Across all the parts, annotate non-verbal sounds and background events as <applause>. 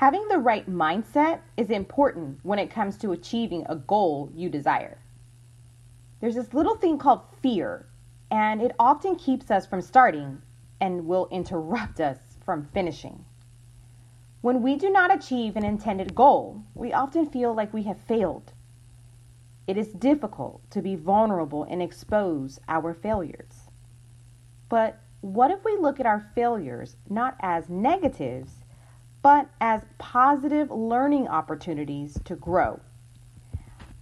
Having the right mindset is important when it comes to achieving a goal you desire. There's this little thing called fear, and it often keeps us from starting and will interrupt <laughs> us from finishing. When we do not achieve an intended goal, we often feel like we have failed. It is difficult to be vulnerable and expose our failures. But what if we look at our failures not as negatives, but as positive learning opportunities to grow?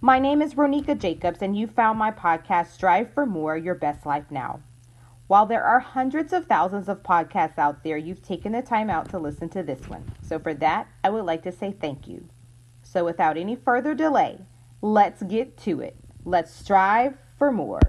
My name is Ronika Jacobs, and you found my podcast, Strive for More Your Best Life Now. While there are hundreds of thousands of podcasts out there, you've taken the time out to listen to this one. So, for that, I would like to say thank you. So, without any further delay, let's get to it. Let's strive for more.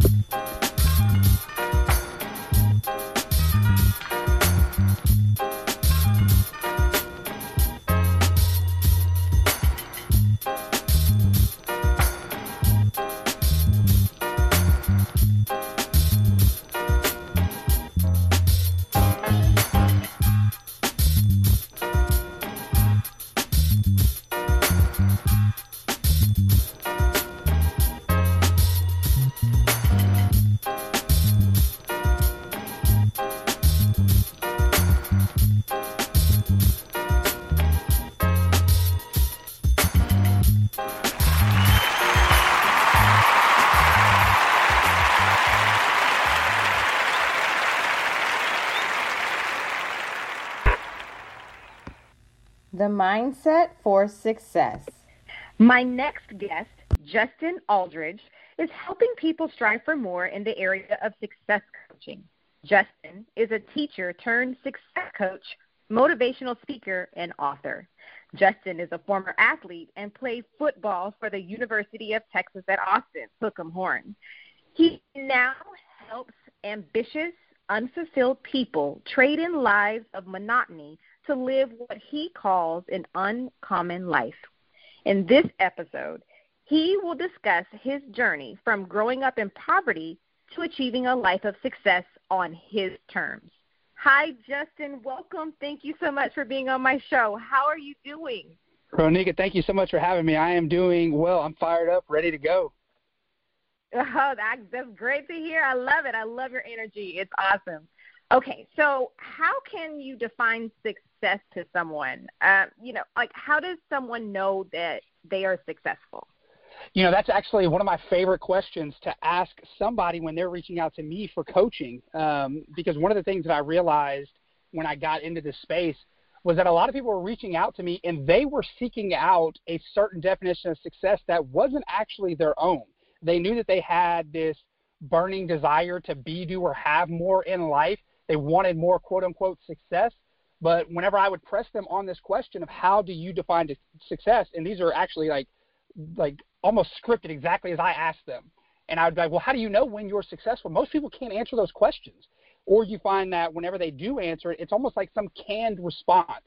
The Mindset for Success. My next guest, Justin Aldridge, is helping people strive for more in the area of success coaching. Justin is a teacher turned success coach, motivational speaker, and author. Justin is a former athlete and played football for the University of Texas at Austin, Hook'em Horn. He now helps ambitious, unfulfilled people trade in lives of monotony to live what he calls an uncommon life. In this episode, he will discuss his journey from growing up in poverty to achieving a life of success on his terms. Hi, Justin. Welcome. Thank you so much for being on my show. How are you doing? Ronika, thank you so much for having me. I am doing well. I'm fired up, ready to go. Oh, that, that's great to hear. I love it. I love your energy. It's awesome. Okay, so how can you define success to someone? Uh, you know, like how does someone know that they are successful? You know, that's actually one of my favorite questions to ask somebody when they're reaching out to me for coaching. Um, because one of the things that I realized when I got into this space was that a lot of people were reaching out to me and they were seeking out a certain definition of success that wasn't actually their own. They knew that they had this burning desire to be, do, or have more in life, they wanted more quote unquote success. But whenever I would press them on this question of how do you define success, and these are actually like like almost scripted exactly as I asked them. And I'd be like, well, how do you know when you're successful? Most people can't answer those questions. Or you find that whenever they do answer it, it's almost like some canned response.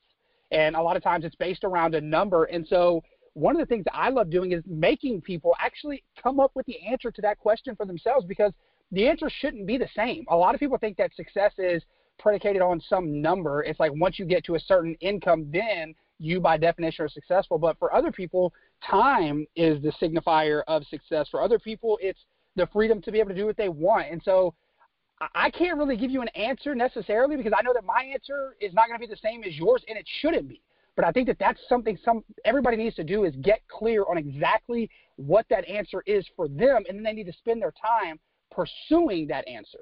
And a lot of times it's based around a number. And so one of the things that I love doing is making people actually come up with the answer to that question for themselves because the answer shouldn't be the same. A lot of people think that success is predicated on some number. It's like once you get to a certain income, then you by definition are successful. But for other people, time is the signifier of success. For other people, it's the freedom to be able to do what they want. And so I can't really give you an answer necessarily because I know that my answer is not going to be the same as yours, and it shouldn't be. But I think that that's something some everybody needs to do is get clear on exactly what that answer is for them, and then they need to spend their time pursuing that answer.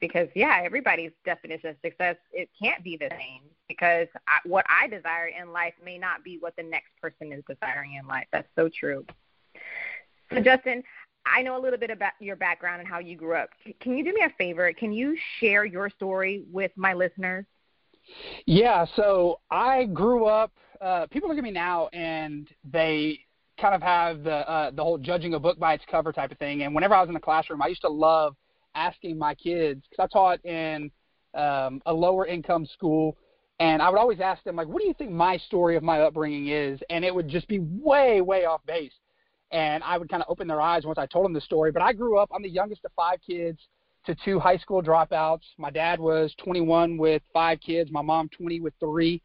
Because yeah, everybody's definition of success it can't be the same because I, what I desire in life may not be what the next person is desiring in life. That's so true. So Justin, I know a little bit about your background and how you grew up. Can you do me a favor? Can you share your story with my listeners? Yeah, so I grew up. Uh, people look at me now and they kind of have the uh, the whole judging a book by its cover type of thing. And whenever I was in the classroom, I used to love asking my kids because I taught in um, a lower income school, and I would always ask them like, "What do you think my story of my upbringing is?" And it would just be way way off base. And I would kind of open their eyes once I told them the story. But I grew up. I'm the youngest of five kids to two high school dropouts. My dad was 21 with five kids. My mom 20 with three.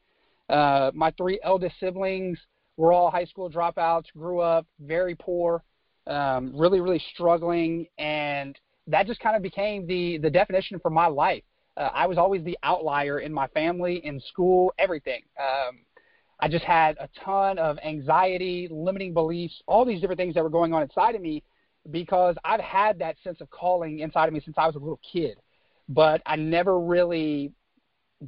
Uh, my three eldest siblings were all high school dropouts, grew up very poor, um, really, really struggling, and that just kind of became the the definition for my life. Uh, I was always the outlier in my family, in school, everything. Um, I just had a ton of anxiety, limiting beliefs, all these different things that were going on inside of me because I've had that sense of calling inside of me since I was a little kid. But I never really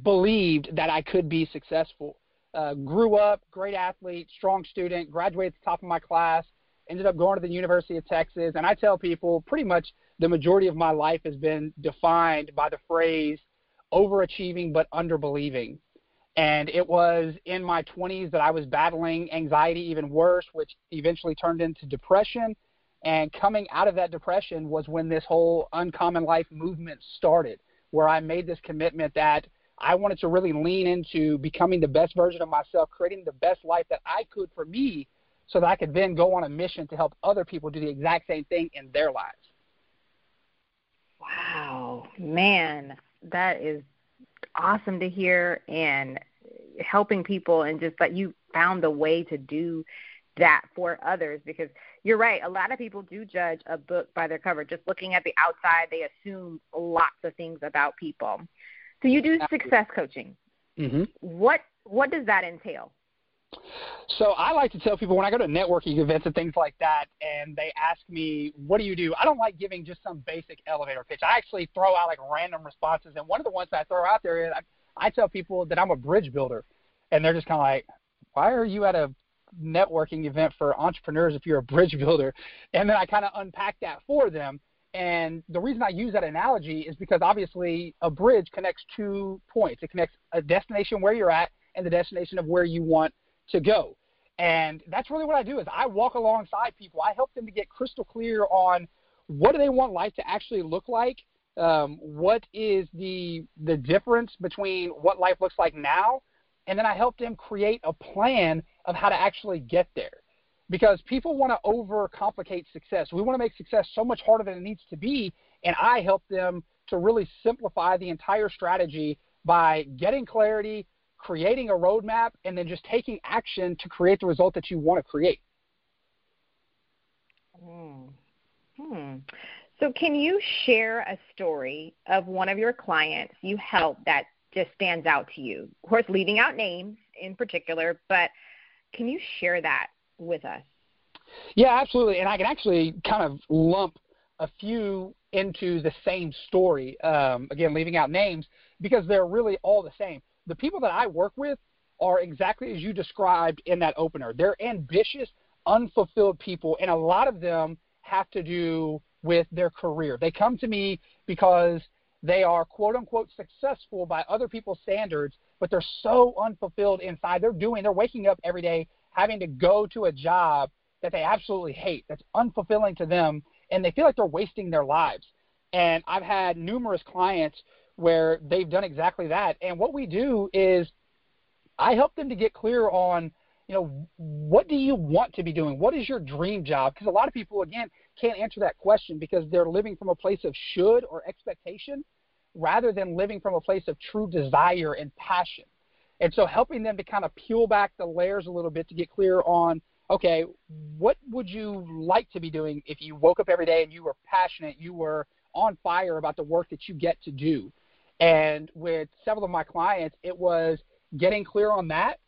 believed that I could be successful. Uh, grew up, great athlete, strong student, graduated at the top of my class, ended up going to the University of Texas. And I tell people pretty much the majority of my life has been defined by the phrase overachieving but underbelieving. And it was in my 20s that I was battling anxiety even worse, which eventually turned into depression. And coming out of that depression was when this whole uncommon life movement started, where I made this commitment that I wanted to really lean into becoming the best version of myself, creating the best life that I could for me, so that I could then go on a mission to help other people do the exact same thing in their lives. Wow, man, that is awesome to hear and helping people and just that you found a way to do that for others because you're right a lot of people do judge a book by their cover just looking at the outside they assume lots of things about people so you do success coaching mm-hmm. what what does that entail so I like to tell people when I go to networking events and things like that, and they ask me, "What do you do?" I don't like giving just some basic elevator pitch. I actually throw out like random responses, and one of the ones that I throw out there is I, I tell people that I'm a bridge builder, and they're just kind of like, "Why are you at a networking event for entrepreneurs if you're a bridge builder?" And then I kind of unpack that for them. And the reason I use that analogy is because obviously a bridge connects two points. It connects a destination where you're at and the destination of where you want to go. And that's really what I do is I walk alongside people. I help them to get crystal clear on what do they want life to actually look like. Um, what is the the difference between what life looks like now, and then I help them create a plan of how to actually get there. Because people want to overcomplicate success. We want to make success so much harder than it needs to be, and I help them to really simplify the entire strategy by getting clarity, creating a roadmap, and then just taking action to create the result that you want to create. Hmm. hmm. So, can you share a story of one of your clients you helped that just stands out to you? Of course, leaving out names in particular, but can you share that with us? Yeah, absolutely. And I can actually kind of lump a few into the same story. Um, again, leaving out names because they're really all the same the people that I work with are exactly as you described in that opener. They're ambitious, unfulfilled people, and a lot of them have to do with their career. They come to me because they are quote unquote successful by other people's standards, but they're so unfulfilled inside. They're doing, they're waking up every day having to go to a job that they absolutely hate, that's unfulfilling to them, and they feel like they're wasting their lives. And I've had numerous clients where they've done exactly that. And what we do is I help them to get clear on, you know, what do you want to be doing? What is your dream job? Because a lot of people, again, can't answer that question because they're living from a place of should or expectation rather than living from a place of true desire and passion. And so helping them to kind of peel back the layers a little bit to get clear on, okay, what would you like to be doing if you woke up every day and you were passionate, you were on fire about the work that you get to do? And with several of my clients, it was getting clear on that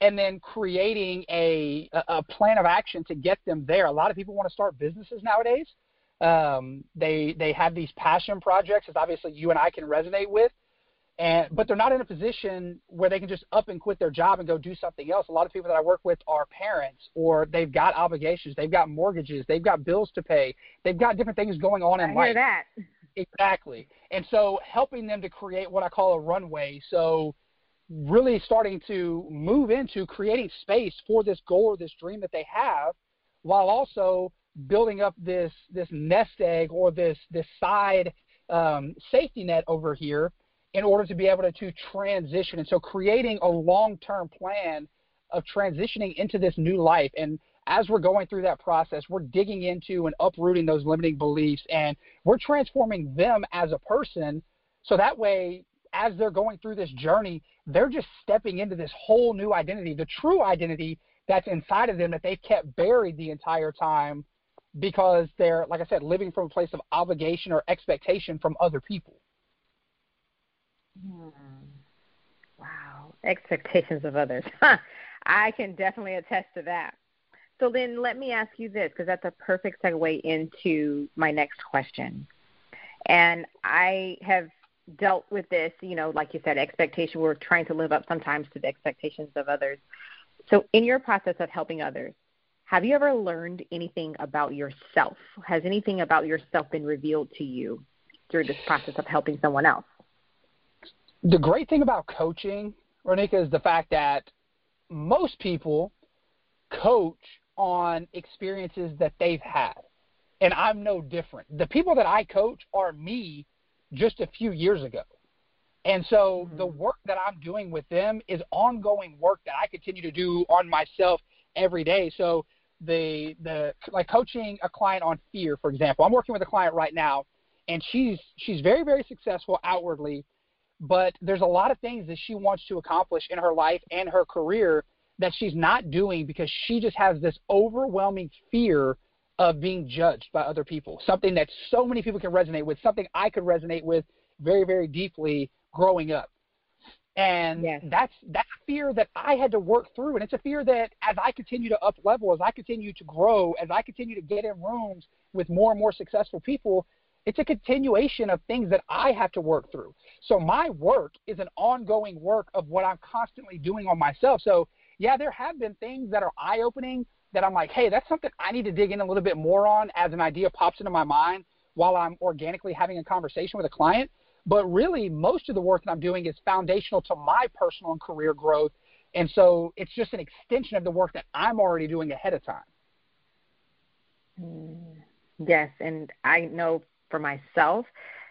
and then creating a, a plan of action to get them there. A lot of people want to start businesses nowadays. Um, they they have these passion projects, as obviously you and I can resonate with, and but they're not in a position where they can just up and quit their job and go do something else. A lot of people that I work with are parents, or they've got obligations, they've got mortgages, they've got bills to pay, they've got different things going on in I life. Hear that. Exactly. And so helping them to create what I call a runway. So really starting to move into creating space for this goal or this dream that they have while also building up this this nest egg or this this side um, safety net over here in order to be able to, to transition and so creating a long-term plan of transitioning into this new life and as we're going through that process, we're digging into and uprooting those limiting beliefs and we're transforming them as a person. So that way, as they're going through this journey, they're just stepping into this whole new identity, the true identity that's inside of them that they've kept buried the entire time because they're, like I said, living from a place of obligation or expectation from other people. Hmm. Wow, expectations of others. <laughs> I can definitely attest to that. So then let me ask you this, because that's a perfect segue into my next question. And I have dealt with this, you know, like you said, expectation. We're trying to live up sometimes to the expectations of others. So, in your process of helping others, have you ever learned anything about yourself? Has anything about yourself been revealed to you through this process of helping someone else? The great thing about coaching, Ronika, is the fact that most people coach on experiences that they've had. And I'm no different. The people that I coach are me just a few years ago. And so mm-hmm. the work that I'm doing with them is ongoing work that I continue to do on myself every day. So the the like coaching a client on fear, for example. I'm working with a client right now and she's she's very, very successful outwardly, but there's a lot of things that she wants to accomplish in her life and her career that she's not doing because she just has this overwhelming fear of being judged by other people. Something that so many people can resonate with, something I could resonate with very, very deeply growing up. And yes. that's that's a fear that I had to work through. And it's a fear that as I continue to up level, as I continue to grow, as I continue to get in rooms with more and more successful people, it's a continuation of things that I have to work through. So my work is an ongoing work of what I'm constantly doing on myself. So yeah, there have been things that are eye opening that I'm like, hey, that's something I need to dig in a little bit more on as an idea pops into my mind while I'm organically having a conversation with a client. But really, most of the work that I'm doing is foundational to my personal and career growth. And so it's just an extension of the work that I'm already doing ahead of time. Mm, yes. And I know for myself,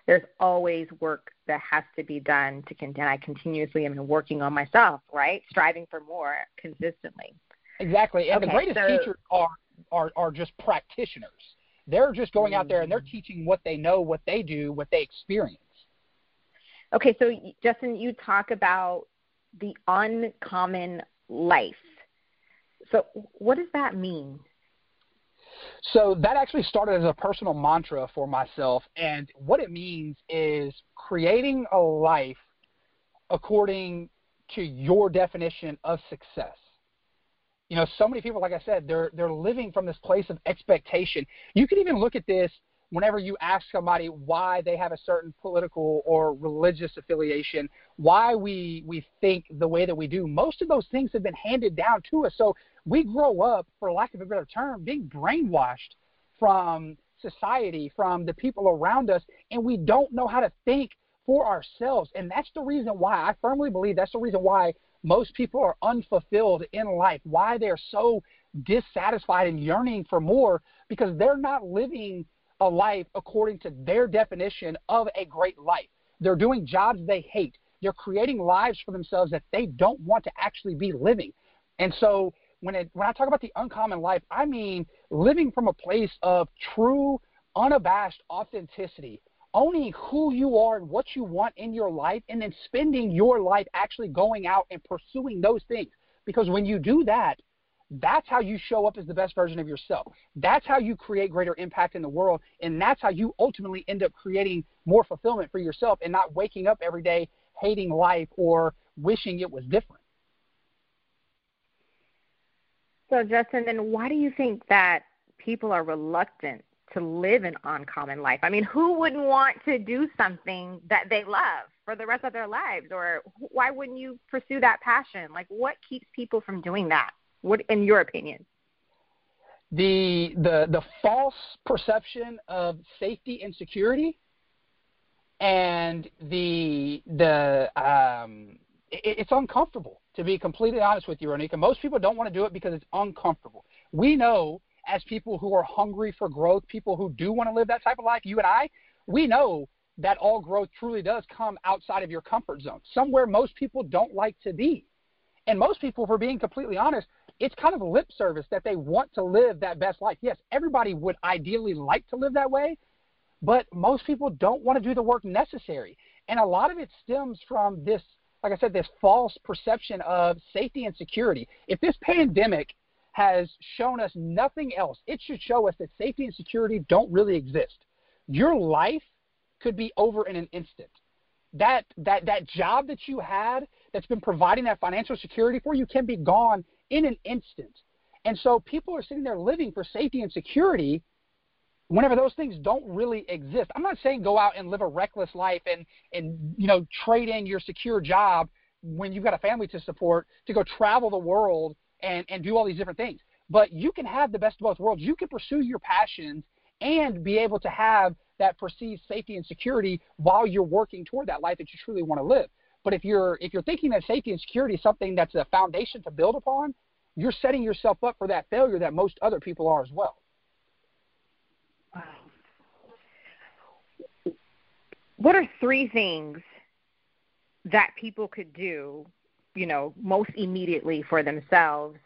there's always work that has to be done to continue. I continuously am working on myself, right? Striving for more consistently. Exactly. And okay, the greatest so, teachers are, are are just practitioners. They're just going out there and they're mm-hmm. teaching what they know, what they do, what they experience. Okay, so Justin, you talk about the uncommon life. So, what does that mean? So that actually started as a personal mantra for myself. And what it means is creating a life according to your definition of success. You know, so many people, like I said, they're they're living from this place of expectation. You can even look at this whenever you ask somebody why they have a certain political or religious affiliation, why we we think the way that we do. Most of those things have been handed down to us. So we grow up, for lack of a better term, being brainwashed from society, from the people around us, and we don't know how to think for ourselves. And that's the reason why I firmly believe that's the reason why most people are unfulfilled in life, why they're so dissatisfied and yearning for more, because they're not living a life according to their definition of a great life. They're doing jobs they hate. They're creating lives for themselves that they don't want to actually be living. And so when it when I talk about the uncommon life, I mean living from a place of true, unabashed authenticity, owning who you are and what you want in your life, and then spending your life actually going out and pursuing those things. Because when you do that, that's how you show up as the best version of yourself. That's how you create greater impact in the world. And that's how you ultimately end up creating more fulfillment for yourself and not waking up every day hating life or wishing it was different. So, Justin, then why do you think that people are reluctant to live an uncommon life? I mean, who wouldn't want to do something that they love for the rest of their lives? Or why wouldn't you pursue that passion? Like, what keeps people from doing that? What, in your opinion? The the the false perception of safety and security, and the the um, it, it's uncomfortable to be completely honest with you, Ronika. Most people don't want to do it because it's uncomfortable. We know as people who are hungry for growth, people who do want to live that type of life, you and I, we know that all growth truly does come outside of your comfort zone, somewhere most people don't like to be. And most people, for being completely honest, it's kind of lip service that they want to live that best life. Yes, everybody would ideally like to live that way, but most people don't want to do the work necessary. And a lot of it stems from this, like I said, this false perception of safety and security. If this pandemic has shown us nothing else, it should show us that safety and security don't really exist. Your life could be over in an instant. That that that job that you had that's been providing that financial security for you can be gone in an instant. And so people are sitting there living for safety and security whenever those things don't really exist. I'm not saying go out and live a reckless life and and you know trade in your secure job when you've got a family to support to go travel the world and and do all these different things. But you can have the best of both worlds. You can pursue your passions and be able to have that perceived safety and security while you're working toward that life that you truly want to live. But if you're if you're thinking that safety and security is something that's a foundation to build upon, you're setting yourself up for that failure that most other people are as well. What are three things that people could do, you know, most immediately for themselves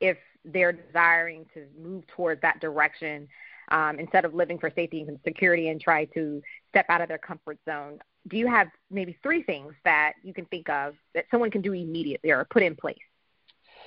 if they're desiring to move towards that direction um, instead of living for safety and security and try to step out of their comfort zone? Do you have maybe three things that you can think of that someone can do immediately or put in place?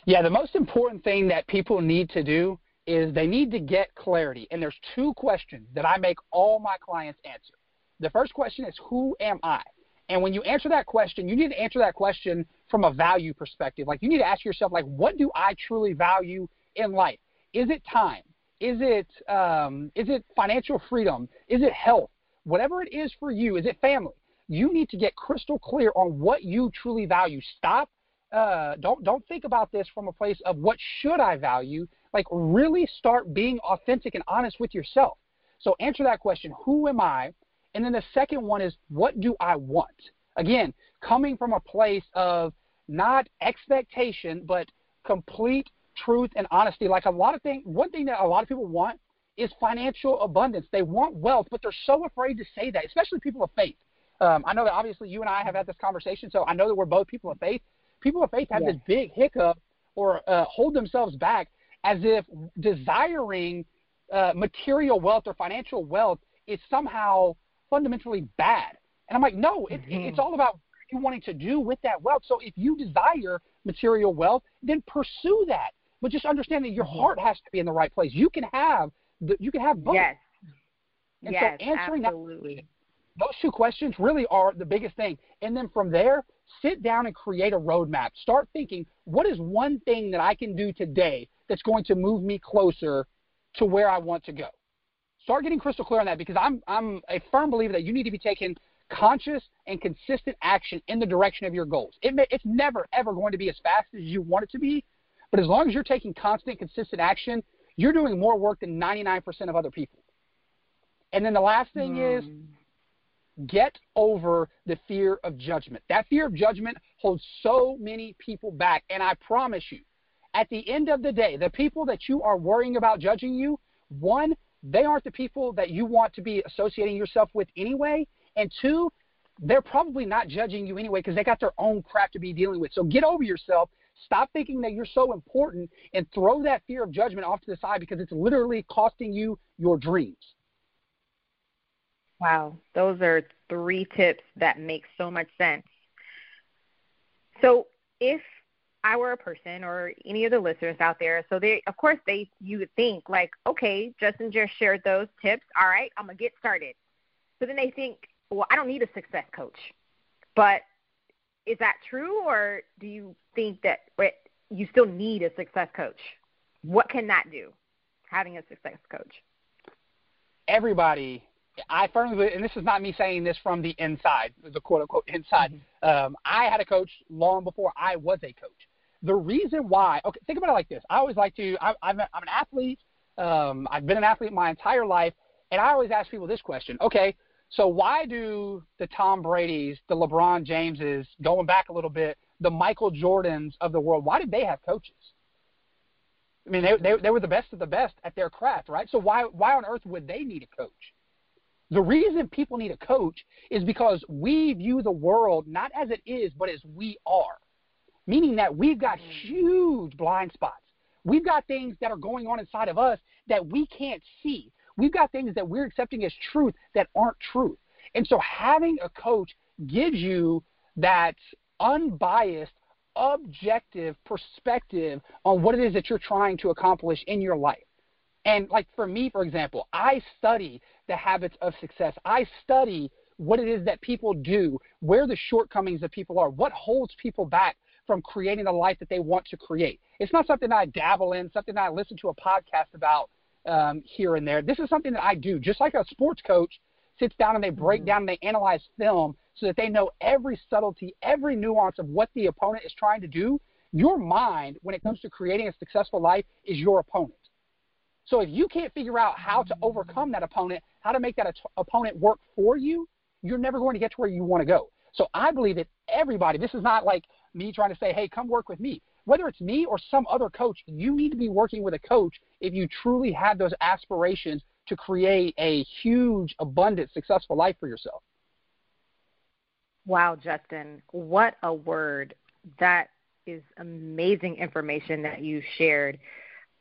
Yeah, the most important thing that people need to do is they need to get clarity. And there's two questions that I make all my clients answer. The first question is, Who am I? And when you answer that question, you need to answer that question from a value perspective. Like you need to ask yourself, like, what do I truly value in life? Is it time? Is it um, is it financial freedom? Is it health? Whatever it is for you, is it family? You need to get crystal clear on what you truly value. Stop. Uh, don't don't think about this from a place of what should I value. Like really start being authentic and honest with yourself. So answer that question: Who am I? And then the second one is, what do I want? Again, coming from a place of not expectation, but complete truth and honesty. Like a lot of things, one thing that a lot of people want is financial abundance. They want wealth, but they're so afraid to say that, especially people of faith. Um, I know that obviously you and I have had this conversation, so I know that we're both people of faith. People of faith have yes. this big hiccup or uh, hold themselves back as if desiring uh, material wealth or financial wealth is somehow fundamentally bad. And I'm like, no, it, mm-hmm. it's all about you wanting to do with that wealth. So if you desire material wealth, then pursue that. But just understand that your mm-hmm. heart has to be in the right place. You can have the, you can have both. Yes. And yes, so answering absolutely. That, those two questions really are the biggest thing. And then from there, sit down and create a roadmap. Start thinking, what is one thing that I can do today that's going to move me closer to where I want to go? Start getting crystal clear on that because I'm I'm a firm believer that you need to be taking conscious and consistent action in the direction of your goals. It may, it's never ever going to be as fast as you want it to be, but as long as you're taking constant, consistent action, you're doing more work than 99% of other people. And then the last thing mm. is get over the fear of judgment. That fear of judgment holds so many people back. And I promise you, at the end of the day, the people that you are worrying about judging you, one, they aren't the people that you want to be associating yourself with anyway. And two, they're probably not judging you anyway because they got their own crap to be dealing with. So get over yourself. Stop thinking that you're so important and throw that fear of judgment off to the side because it's literally costing you your dreams. Wow, those are three tips that make so much sense. So, if I were a person or any of the listeners out there, so they, of course, they you would think like, okay, Justin just shared those tips. All right, I'm gonna get started. So then they think, well, I don't need a success coach. But is that true, or do you think that you still need a success coach? What can that do? Having a success coach. Everybody I firmly believe, and this is not me saying this from the inside, the quote unquote inside. Mm-hmm. Um, I had a coach long before I was a coach the reason why, okay, think about it like this. I always like to, I, I'm, a, I'm an athlete. Um, I've been an athlete my entire life, and I always ask people this question. Okay, so why do the Tom Brady's, the LeBron Jameses, going back a little bit, the Michael Jordans of the world, why did they have coaches? I mean, they, they, they were the best of the best at their craft, right? So why, why on earth would they need a coach? The reason people need a coach is because we view the world not as it is, but as we are meaning that we've got mm-hmm. huge blind spots. We've got things that are going on inside of us that we can't see. We've got things that we're accepting as truth that aren't truth. And so having a coach gives you that unbiased, objective perspective on what it is that you're trying to accomplish in your life. And like for me, for example, I study the habits of success. I study what it is that people do, where the shortcomings of people are, what holds people back from creating the life that they want to create. It's not something I dabble in, something I listen to a podcast about um, here and there. This is something that I do, just like a sports coach sits down and they break mm-hmm. down and they analyze film so that they know every subtlety, every nuance of what the opponent is trying to do. Your mind, when it comes to creating a successful life, is your opponent. So if you can't figure out how to overcome that opponent, how to make that at- opponent work for you, you're never going to get to where you want to go. So I believe that everybody, this is not like me trying to say, hey, come work with me. Whether it's me or some other coach, you need to be working with a coach if you truly have those aspirations to create a huge, abundant, successful life for yourself. Wow, Justin, what a word. That is amazing information that you shared.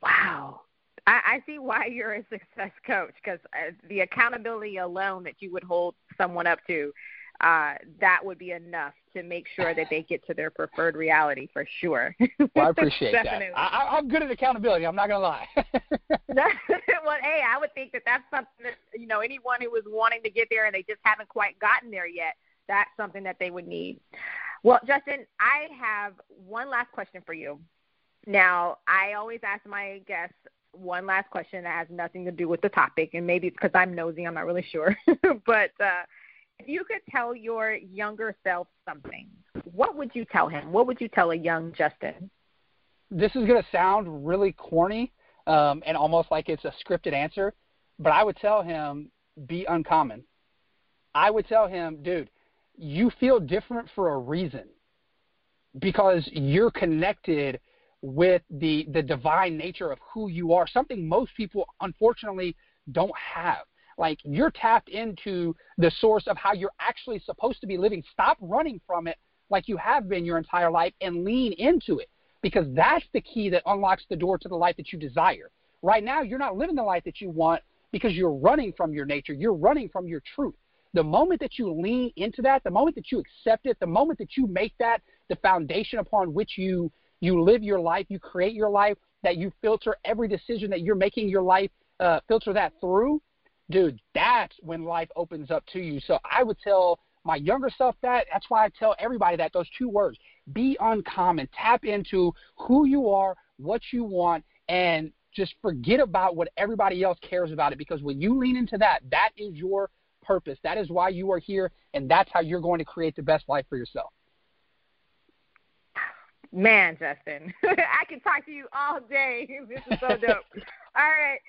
Wow. I, I see why you're a success coach because uh, the accountability alone that you would hold someone up to, uh, that would be enough to make sure that they get to their preferred reality for sure. <laughs> Well, I appreciate that. I, I'm good at accountability. I'm not gonna lie. <laughs> <laughs> well, hey, I would think that that's something that you know anyone who was wanting to get there and they just haven't quite gotten there yet. That's something that they would need. Well, Justin, I have one last question for you. Now, I always ask my guests one last question that has nothing to do with the topic, and maybe it's because I'm nosy, I'm not really sure. but uh, if you could tell your younger self something, what would you tell him? What would you tell a young Justin? This is going to sound really corny um, and almost like it's a scripted answer, but I would tell him be uncommon. I would tell him, dude, you feel different for a reason because you're connected with the the divine nature of who you are something most people unfortunately don't have like you're tapped into the source of how you're actually supposed to be living. Stop running from it like you have been your entire life and lean into it because that's the key that unlocks the door to the life that you desire. Right now you're not living the life that you want because you're running from your nature. You're running from your truth. The moment that you lean into that the moment that you accept it the moment that you make that the foundation upon which you you live your life, you create your life, that you filter every decision that you're making your life, uh, filter that through, dude, that's when life opens up to you. So I would tell my younger self that. That's why I tell everybody that those two words be uncommon, tap into who you are, what you want, and just forget about what everybody else cares about it because when you lean into that, that is your purpose. That is why you are here, and that's how you're going to create the best life for yourself. Man, Justin, <laughs> I can talk to you all day. <laughs> This is so dope. <laughs> all right.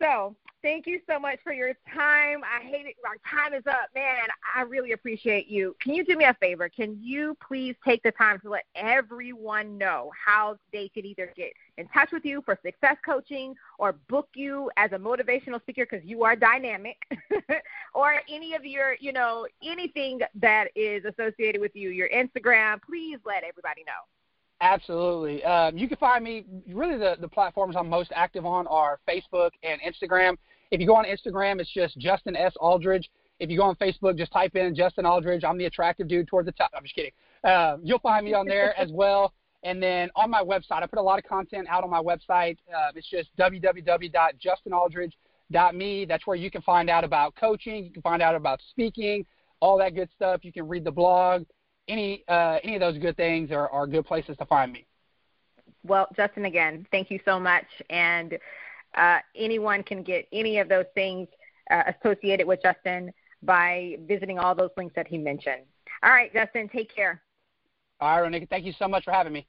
So, thank you so much for your time. I hate it. Our time is up. Man, I really appreciate you. Can you do me a favor? Can you please take the time to let everyone know how they could either get in touch with you for success coaching or book you as a motivational speaker because you are dynamic <laughs> or any of your, you know, anything that is associated with you, your Instagram, please let everybody know. Absolutely. Um, you can find me, really, the, the platforms I'm most active on are Facebook and Instagram. If you go on Instagram, it's just Justin S. Aldridge. If you go on Facebook, just type in Justin Aldridge. I'm the attractive dude toward the top. I'm just kidding. Uh, you'll find me on there as <laughs> well. And then on my website, I put a lot of content out on my website. Uh, it's just www.justinaldridge.me. That's where you can find out about coaching. You can find out about speaking, all that good stuff. You can read the blog any uh, any of those good things are, are good places to find me. Well, Justin, again, thank you so much. And uh, anyone can get any of those things uh, associated with Justin by visiting all those links that he mentioned. All right, Justin, take care. All right, Ronika, thank you so much for having me.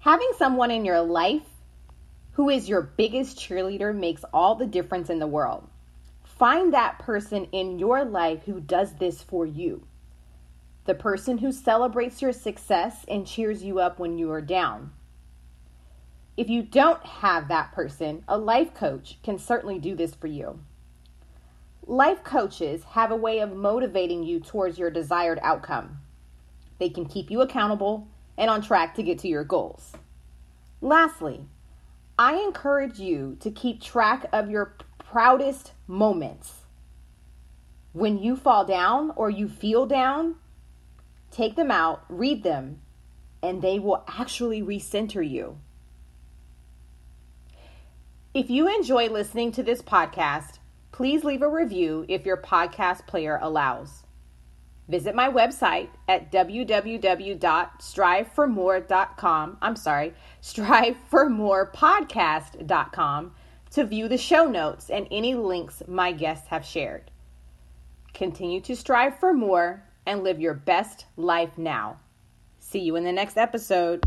Having someone in your life who is your biggest cheerleader makes all the difference in the world. Find that person in your life who does this for you the person who celebrates your success and cheers you up when you are down. If you don't have that person, a life coach can certainly do this for you. Life coaches have a way of motivating you towards your desired outcome. They can keep you accountable and on track to get to your goals. Lastly, I encourage you to keep track of your proudest moments When you fall down or you feel down, take them out, read them, and they will actually recenter you. If you enjoy listening to this podcast, please leave a review if your podcast player allows. Visit my website at www.striveformore.com. I'm sorry, striveformorepodcast.com to view the show notes and any links my guests have shared. Continue to strive for more and live your best life now. See you in the next episode.